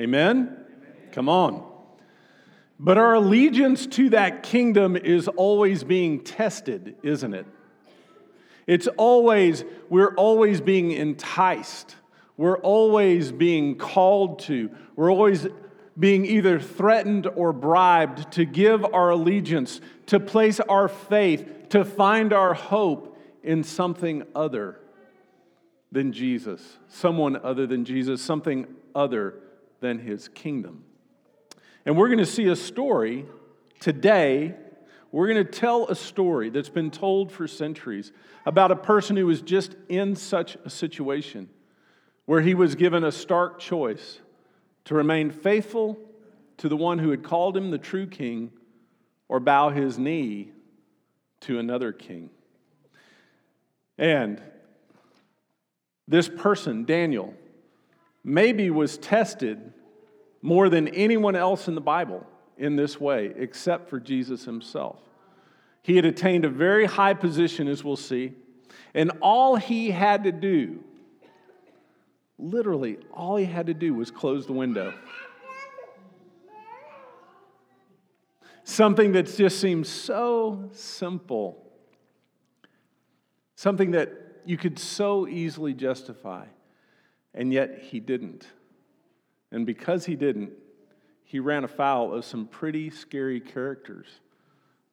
Amen? Come on. But our allegiance to that kingdom is always being tested, isn't it? It's always, we're always being enticed. We're always being called to. We're always being either threatened or bribed to give our allegiance, to place our faith, to find our hope in something other than Jesus, someone other than Jesus, something other than his kingdom. And we're going to see a story today. We're going to tell a story that's been told for centuries about a person who was just in such a situation where he was given a stark choice to remain faithful to the one who had called him the true king or bow his knee to another king. And this person, Daniel, maybe was tested more than anyone else in the Bible in this way, except for Jesus himself. He had attained a very high position, as we'll see, and all he had to do Literally, all he had to do was close the window. Something that just seems so simple. Something that you could so easily justify. And yet he didn't. And because he didn't, he ran afoul of some pretty scary characters.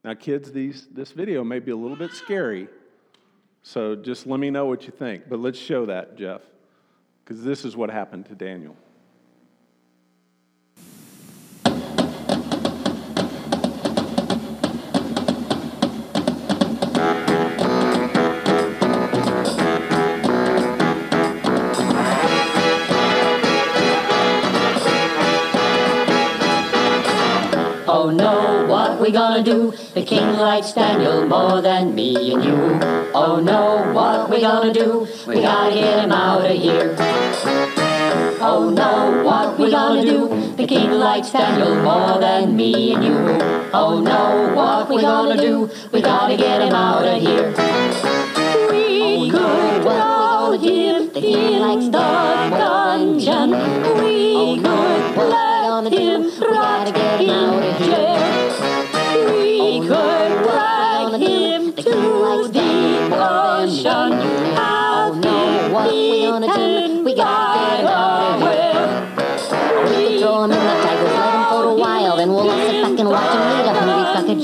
Now, kids, these, this video may be a little bit scary, so just let me know what you think. But let's show that, Jeff because this is what happened to Daniel. We gonna do? The king likes Daniel more than me and you. Oh no, what we gonna do? We gotta get him out of here. Oh no, what we gonna do? The king likes Daniel more than me and you. Oh no, what we gonna do? We gotta get him out of here. We could throw him in the dungeon. We could let him rot in jail. Him eaten We gotta get him out of. We could throw him in the tigers, let him float a while, then we'll all sit back and watch him eat a hungry. We could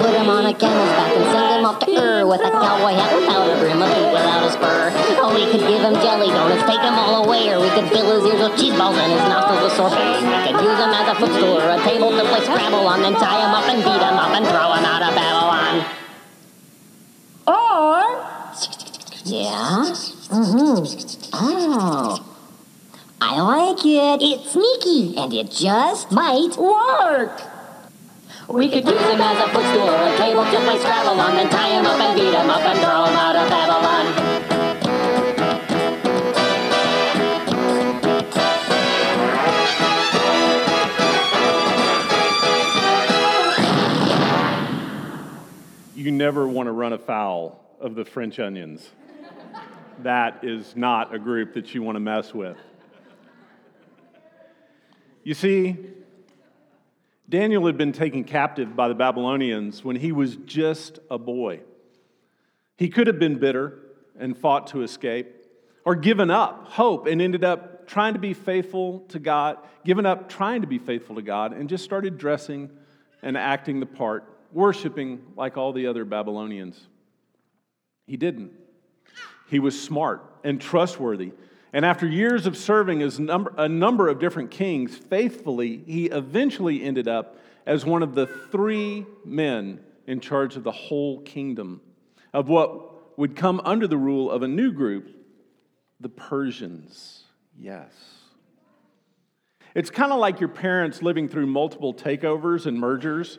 put him on a camel's back and send him off to Ur with a cowboy hat without a brim, a boot without a spur. Or we could give him jelly donuts, take them all away, or we could fill his ears with cheese balls and his nostrils with sorbet. We could use him as a footstool or a table to play Scrabble on, then tie him up and beat him up and throw him out of Babylon. Or Yeah? Mm-hmm. Oh. I like it. It's sneaky, and it just might work. We could use him as a footstool or a table to play Scrabble on, then tie him up and beat him up and throw him out of Babylon. You never want to run afoul of the French onions. That is not a group that you want to mess with. You see, Daniel had been taken captive by the Babylonians when he was just a boy. He could have been bitter and fought to escape, or given up hope and ended up trying to be faithful to God, given up trying to be faithful to God, and just started dressing and acting the part, worshiping like all the other Babylonians. He didn't. He was smart and trustworthy. And after years of serving as number, a number of different kings faithfully, he eventually ended up as one of the three men in charge of the whole kingdom, of what would come under the rule of a new group, the Persians. Yes. It's kind of like your parents living through multiple takeovers and mergers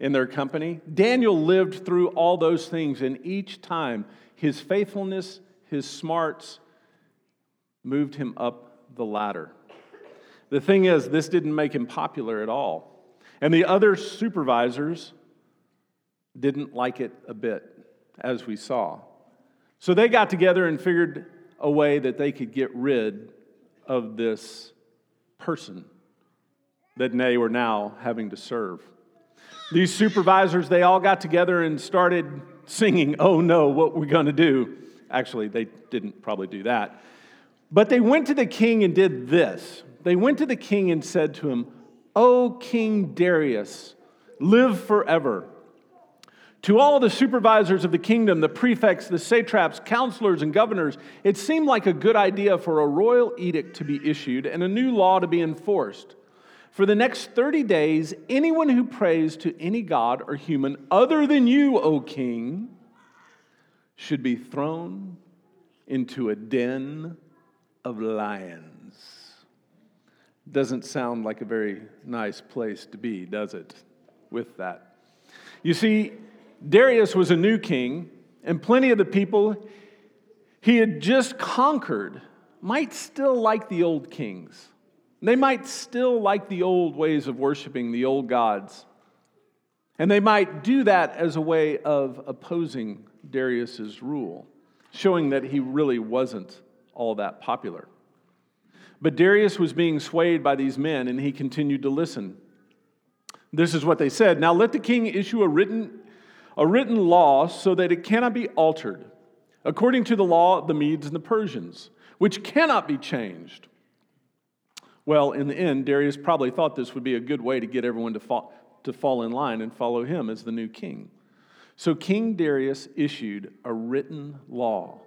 in their company. Daniel lived through all those things, and each time his faithfulness, his smarts, moved him up the ladder. The thing is, this didn't make him popular at all. And the other supervisors didn't like it a bit, as we saw. So they got together and figured a way that they could get rid of this person that they were now having to serve. These supervisors, they all got together and started singing, Oh no, what we're going to do. Actually, they didn't probably do that. But they went to the king and did this. They went to the king and said to him, O King Darius, live forever. To all the supervisors of the kingdom, the prefects, the satraps, counselors, and governors, it seemed like a good idea for a royal edict to be issued and a new law to be enforced. For the next 30 days, anyone who prays to any god or human other than you, O king, should be thrown into a den of lions. Doesn't sound like a very nice place to be, does it? With that. You see, Darius was a new king, and plenty of the people he had just conquered might still like the old kings. They might still like the old ways of worshiping the old gods. And they might do that as a way of opposing Darius's rule, showing that he really wasn't all that popular. But Darius was being swayed by these men, and he continued to listen. This is what they said Now let the king issue a written, a written law so that it cannot be altered, according to the law of the Medes and the Persians, which cannot be changed. Well, in the end, Darius probably thought this would be a good way to get everyone to fall, to fall in line and follow him as the new king. So King Darius issued a written law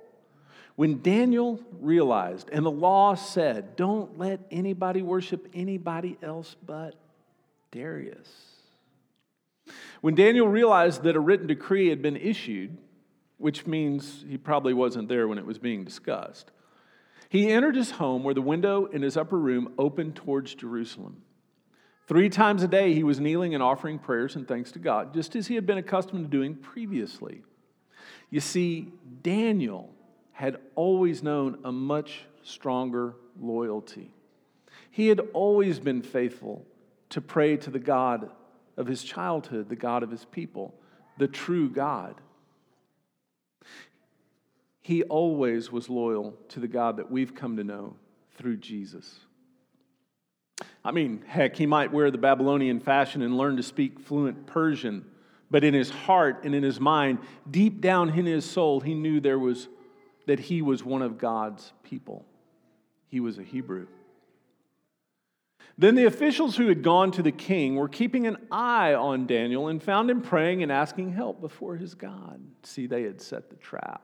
when Daniel realized, and the law said, don't let anybody worship anybody else but Darius. When Daniel realized that a written decree had been issued, which means he probably wasn't there when it was being discussed, he entered his home where the window in his upper room opened towards Jerusalem. Three times a day he was kneeling and offering prayers and thanks to God, just as he had been accustomed to doing previously. You see, Daniel had always known a much stronger loyalty. He had always been faithful to pray to the God of his childhood, the God of his people, the true God. He always was loyal to the God that we've come to know through Jesus. I mean, heck, he might wear the Babylonian fashion and learn to speak fluent Persian, but in his heart and in his mind, deep down in his soul, he knew there was that he was one of God's people. He was a Hebrew. Then the officials who had gone to the king were keeping an eye on Daniel and found him praying and asking help before his God. See, they had set the trap.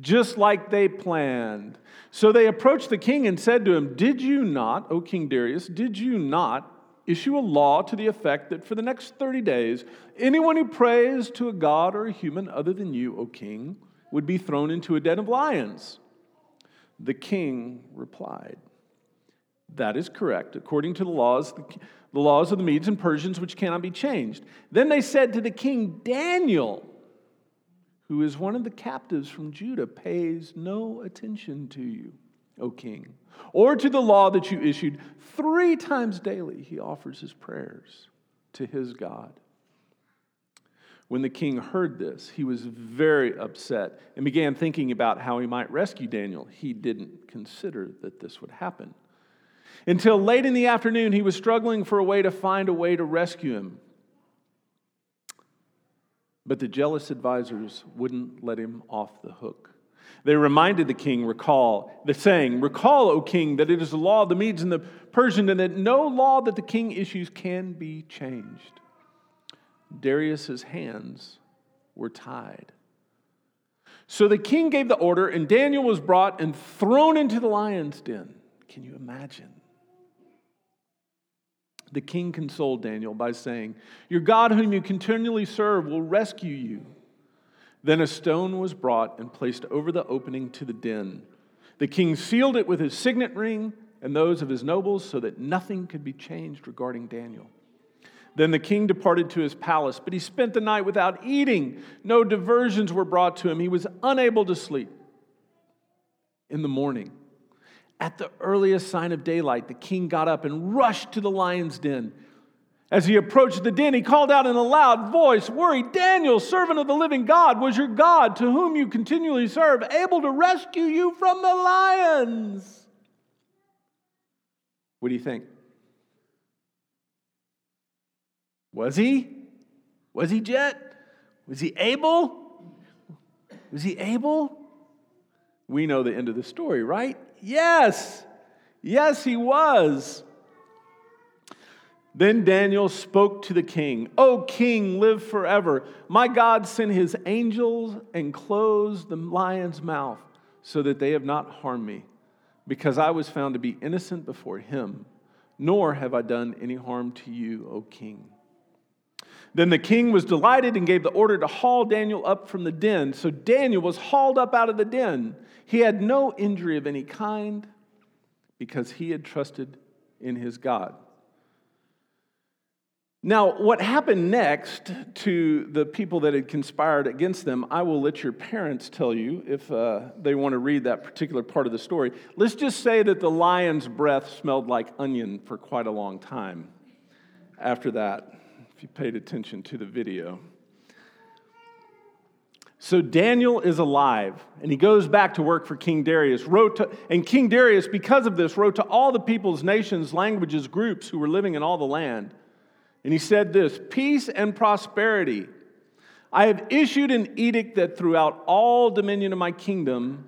Just like they planned. So they approached the king and said to him, Did you not, O King Darius, did you not issue a law to the effect that for the next 30 days, anyone who prays to a god or a human other than you, O king, would be thrown into a den of lions. The king replied, That is correct, according to the laws, the laws of the Medes and Persians, which cannot be changed. Then they said to the king, Daniel, who is one of the captives from Judah, pays no attention to you, O king, or to the law that you issued. Three times daily he offers his prayers to his God. When the king heard this, he was very upset and began thinking about how he might rescue Daniel. He didn't consider that this would happen. Until late in the afternoon, he was struggling for a way to find a way to rescue him. But the jealous advisors wouldn't let him off the hook. They reminded the king, recall, the saying, Recall, O king, that it is the law of the Medes and the Persians, and that no law that the king issues can be changed. Darius's hands were tied. So the king gave the order, and Daniel was brought and thrown into the lion's den. Can you imagine? The king consoled Daniel by saying, Your God, whom you continually serve, will rescue you. Then a stone was brought and placed over the opening to the den. The king sealed it with his signet ring and those of his nobles so that nothing could be changed regarding Daniel. Then the king departed to his palace, but he spent the night without eating. No diversions were brought to him. He was unable to sleep. In the morning, at the earliest sign of daylight, the king got up and rushed to the lion's den. As he approached the den, he called out in a loud voice, Worry, Daniel, servant of the living God, was your God, to whom you continually serve, able to rescue you from the lions? What do you think? Was he? Was he Jet? Was he able? Was he able? We know the end of the story, right? Yes. Yes, he was. Then Daniel spoke to the king, O king, live forever. My God sent his angels and closed the lion's mouth so that they have not harmed me, because I was found to be innocent before him, nor have I done any harm to you, O king. Then the king was delighted and gave the order to haul Daniel up from the den. So Daniel was hauled up out of the den. He had no injury of any kind because he had trusted in his God. Now, what happened next to the people that had conspired against them, I will let your parents tell you if uh, they want to read that particular part of the story. Let's just say that the lion's breath smelled like onion for quite a long time after that, if you paid attention to the video. So Daniel is alive, and he goes back to work for King Darius. Wrote to, and King Darius, because of this, wrote to all the peoples, nations, languages, groups who were living in all the land and he said this Peace and prosperity. I have issued an edict that throughout all dominion of my kingdom,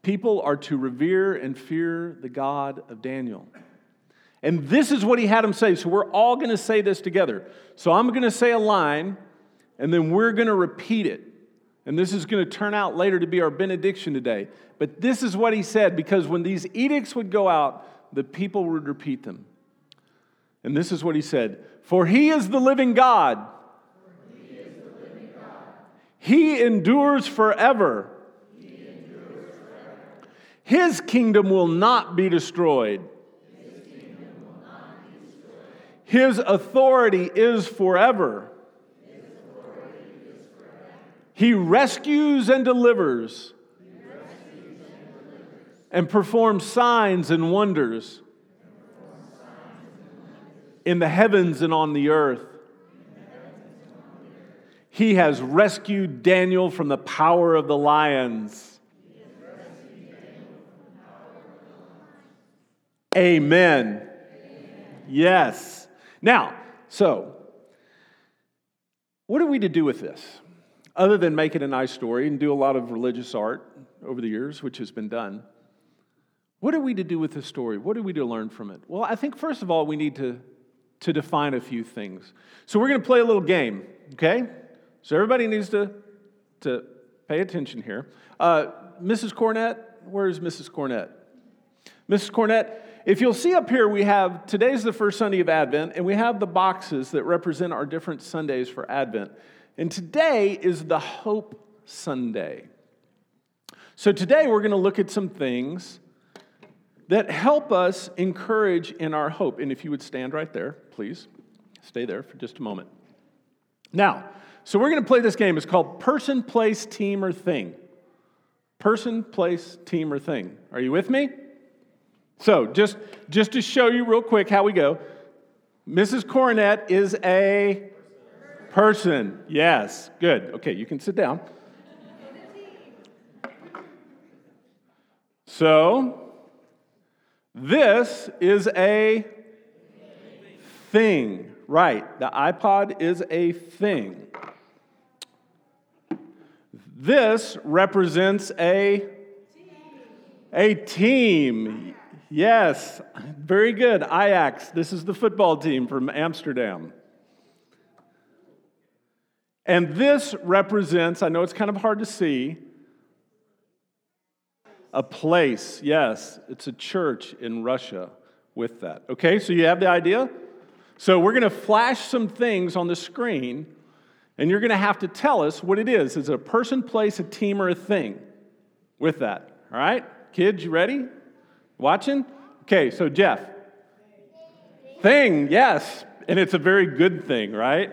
people are to revere and fear the God of Daniel. And this is what he had him say. So we're all going to say this together. So I'm going to say a line, and then we're going to repeat it. And this is going to turn out later to be our benediction today. But this is what he said because when these edicts would go out, the people would repeat them. And this is what he said For he is the living God. He endures forever. His kingdom will not be destroyed. His authority is forever. He rescues and delivers and performs signs and wonders in the heavens and on the earth. He has rescued Daniel from the power of the lions. Amen. Yes. Now, so, what are we to do with this? Other than make it a nice story and do a lot of religious art over the years, which has been done. What are we to do with this story? What are we to learn from it? Well, I think first of all, we need to to define a few things. So we're going to play a little game, okay? So everybody needs to, to pay attention here. Uh, Mrs. Cornett, where's Mrs. Cornett? Mrs. Cornett, if you'll see up here, we have today's the first Sunday of Advent, and we have the boxes that represent our different Sundays for Advent. And today is the Hope Sunday. So today we're going to look at some things that help us encourage in our hope. And if you would stand right there, please stay there for just a moment. Now, so we're going to play this game. It's called Person, Place, Team, or Thing. Person, place, team, or thing. Are you with me? So, just, just to show you real quick how we go, Mrs. Cornett is a person. Yes, good. Okay, you can sit down. So, this is a thing, right? The iPod is a thing. This represents a a team. Yes, very good. Ajax. This is the football team from Amsterdam. And this represents, I know it's kind of hard to see, a place, yes, it's a church in Russia with that. Okay, so you have the idea? So we're going to flash some things on the screen, and you're going to have to tell us what it is. Is it a person, place, a team, or a thing with that? All right? Kids, you ready? Watching? Okay, so Jeff. Thing, yes. And it's a very good thing, right?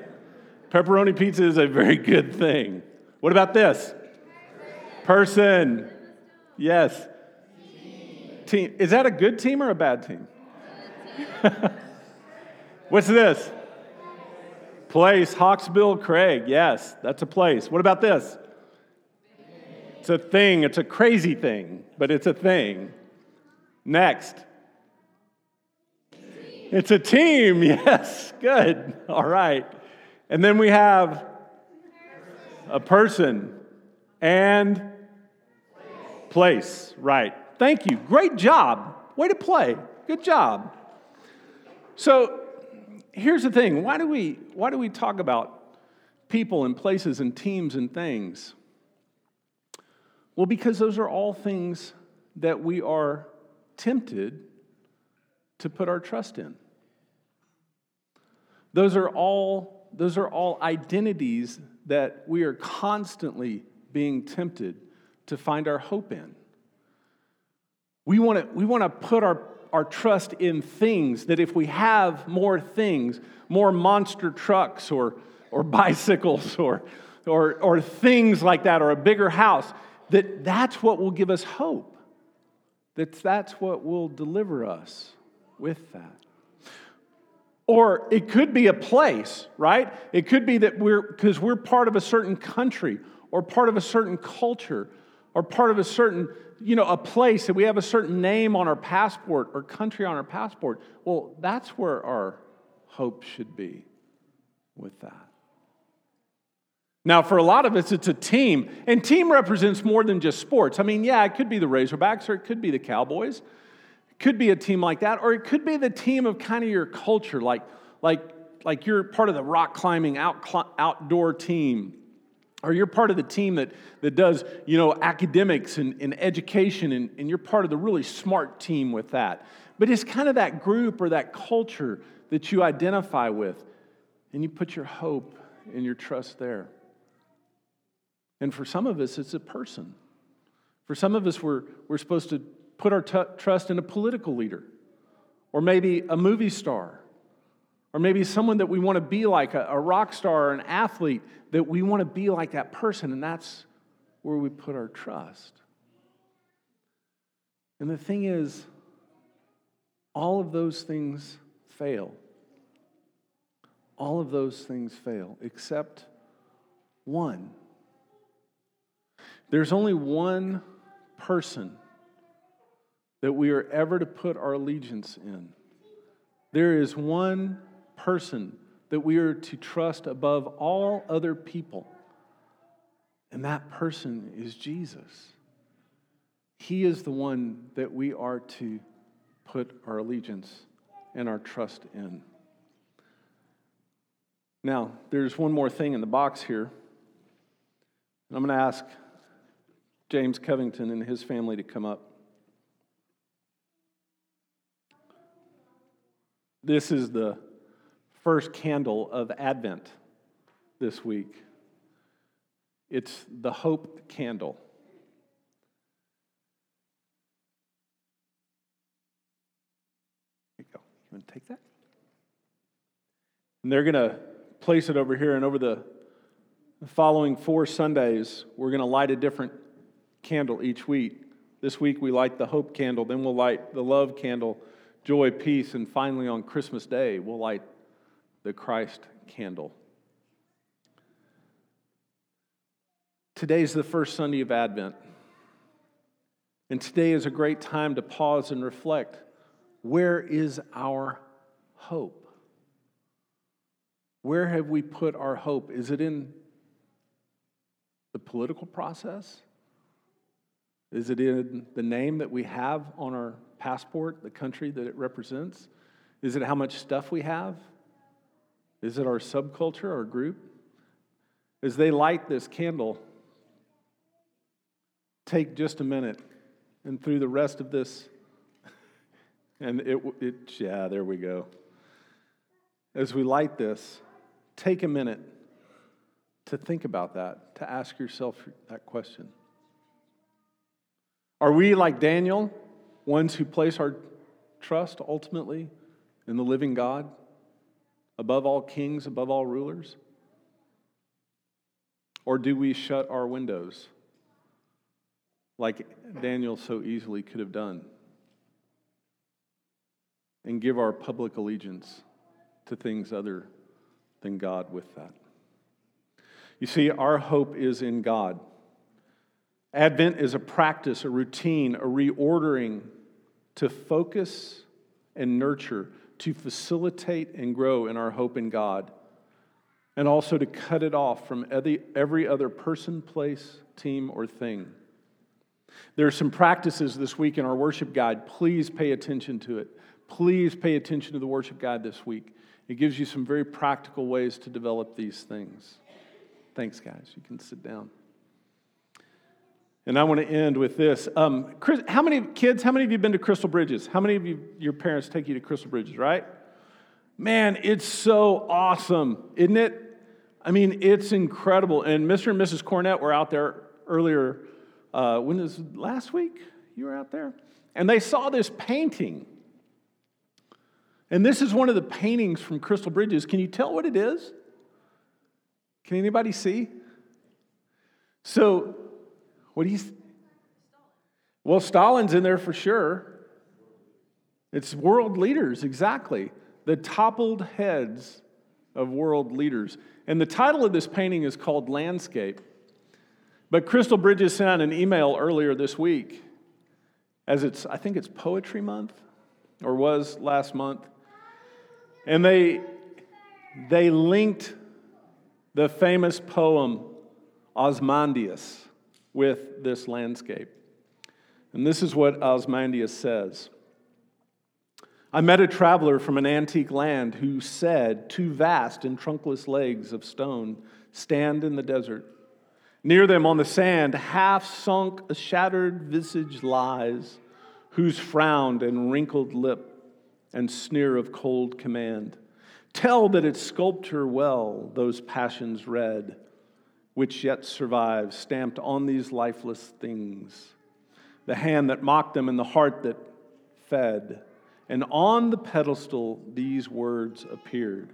Pepperoni pizza is a very good thing. What about this? Person. Yes. Team. Is that a good team or a bad team? What's this? Place, Hawksbill Crag. Yes, that's a place. What about this? It's a thing. It's a crazy thing, but it's a thing. Next. It's a team, yes. Good. All right. And then we have a person and place. Right. Thank you. Great job. Way to play. Good job. So here's the thing why do we, why do we talk about people and places and teams and things? Well, because those are all things that we are tempted to put our trust in. Those are all, those are all identities that we are constantly being tempted to find our hope in. We want to we want to put our, our trust in things that if we have more things, more monster trucks or, or bicycles or, or, or things like that, or a bigger house, that that's what will give us hope. That that's what will deliver us with that. Or it could be a place, right? It could be that we're, because we're part of a certain country or part of a certain culture or part of a certain, you know, a place that we have a certain name on our passport or country on our passport. Well, that's where our hope should be with that. Now, for a lot of us, it's a team, and team represents more than just sports. I mean, yeah, it could be the Razorbacks or it could be the Cowboys. It could be a team like that, or it could be the team of kind of your culture, like, like, like you're part of the rock climbing out, outdoor team or you're part of the team that, that does you know academics and, and education and, and you're part of the really smart team with that but it's kind of that group or that culture that you identify with and you put your hope and your trust there and for some of us it's a person for some of us we're, we're supposed to put our t- trust in a political leader or maybe a movie star or maybe someone that we want to be like, a, a rock star or an athlete, that we want to be like that person, and that's where we put our trust. And the thing is, all of those things fail. All of those things fail, except one. There's only one person that we are ever to put our allegiance in. There is one person that we are to trust above all other people. And that person is Jesus. He is the one that we are to put our allegiance and our trust in. Now, there's one more thing in the box here. And I'm going to ask James Covington and his family to come up. This is the first candle of Advent this week. It's the hope candle. There you go. You want to take that? And they're going to place it over here, and over the following four Sundays, we're going to light a different candle each week. This week we light the hope candle, then we'll light the love candle, joy, peace, and finally on Christmas Day, we'll light the Christ candle. Today's the first Sunday of Advent. And today is a great time to pause and reflect. Where is our hope? Where have we put our hope? Is it in the political process? Is it in the name that we have on our passport, the country that it represents? Is it how much stuff we have? Is it our subculture, our group? As they light this candle, take just a minute and through the rest of this, and it, it yeah, there we go. As we light this, take a minute to think about that, to ask yourself that question. Are we like Daniel, ones who place our trust ultimately in the living God? above all kings, above all rulers? Or do we shut our windows like Daniel so easily could have done and give our public allegiance to things other than God with that? You see, our hope is in God. Advent is a practice, a routine, a reordering to focus and nurture to facilitate and grow in our hope in God, and also to cut it off from every other person, place, team, or thing. There are some practices this week in our worship guide. Please pay attention to it. Please pay attention to the worship guide this week. It gives you some very practical ways to develop these things. Thanks, guys. You can sit down. And I want to end with this. Um, Chris, how many kids, how many of you been to Crystal Bridges? How many of you, your parents take you to Crystal Bridges, right? Man, it's so awesome, isn't it? I mean, it's incredible. And Mr. and Mrs. Cornett were out there earlier. Uh, when was last week? You were out there? And they saw this painting. And this is one of the paintings from Crystal Bridges. Can you tell what it is? Can anybody see? So, what do you. Well, Stalin's in there for sure. It's world leaders, exactly. The toppled heads of world leaders. And the title of this painting is called Landscape. But Crystal Bridges sent an email earlier this week, as it's, I think it's Poetry Month, or was last month. And they, they linked the famous poem Ozymandias with this landscape. And this is what Ozymandias says I met a traveler from an antique land who said, Two vast and trunkless legs of stone stand in the desert. Near them on the sand, half sunk, a shattered visage lies, whose frowned and wrinkled lip and sneer of cold command tell that its sculptor well those passions read which yet survive, stamped on these lifeless things. The hand that mocked them and the heart that fed. And on the pedestal, these words appeared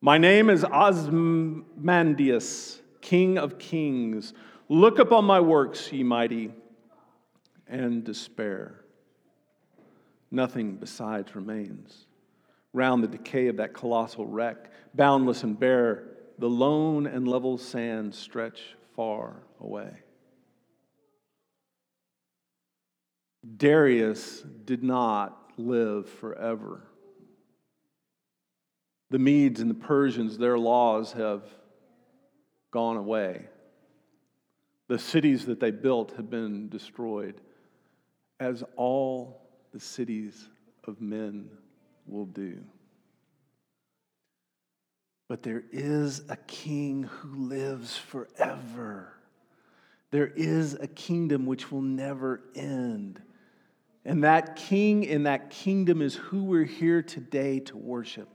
My name is Ozymandias, King of Kings. Look upon my works, ye mighty, and despair. Nothing besides remains. Round the decay of that colossal wreck, boundless and bare, the lone and level sands stretch far away. Darius did not live forever. The Medes and the Persians, their laws have gone away. The cities that they built have been destroyed, as all the cities of men will do. But there is a king who lives forever. There is a kingdom which will never end. And that king in that kingdom is who we're here today to worship,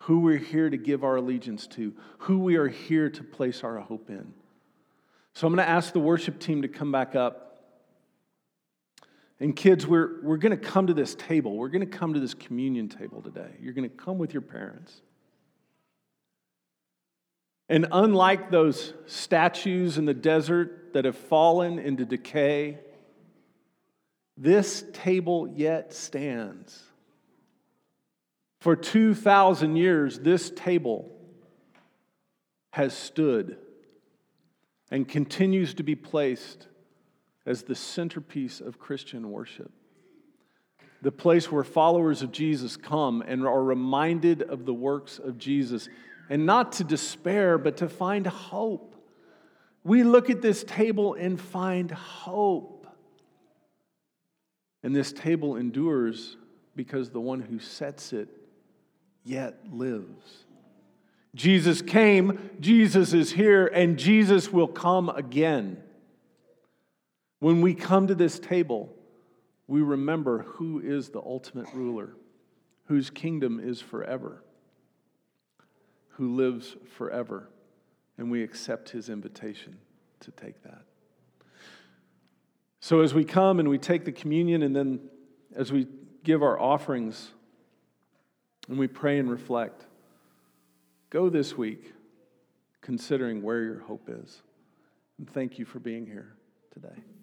who we're here to give our allegiance to, who we are here to place our hope in. So I'm going to ask the worship team to come back up. And kids, we're, we're going to come to this table. We're going to come to this communion table today. You're going to come with your parents. And unlike those statues in the desert that have fallen into decay, this table yet stands. For 2,000 years, this table has stood and continues to be placed as the centerpiece of Christian worship. The place where followers of Jesus come and are reminded of the works of Jesus and not to despair, but to find hope. We look at this table and find hope. And this table endures because the one who sets it yet lives. Jesus came, Jesus is here, and Jesus will come again. When we come to this table, we remember who is the ultimate ruler, whose kingdom is forever who lives forever, and we accept his invitation to take that. So, as we come and we take the communion, and then as we give our offerings and we pray and reflect, go this week considering where your hope is. And thank you for being here today.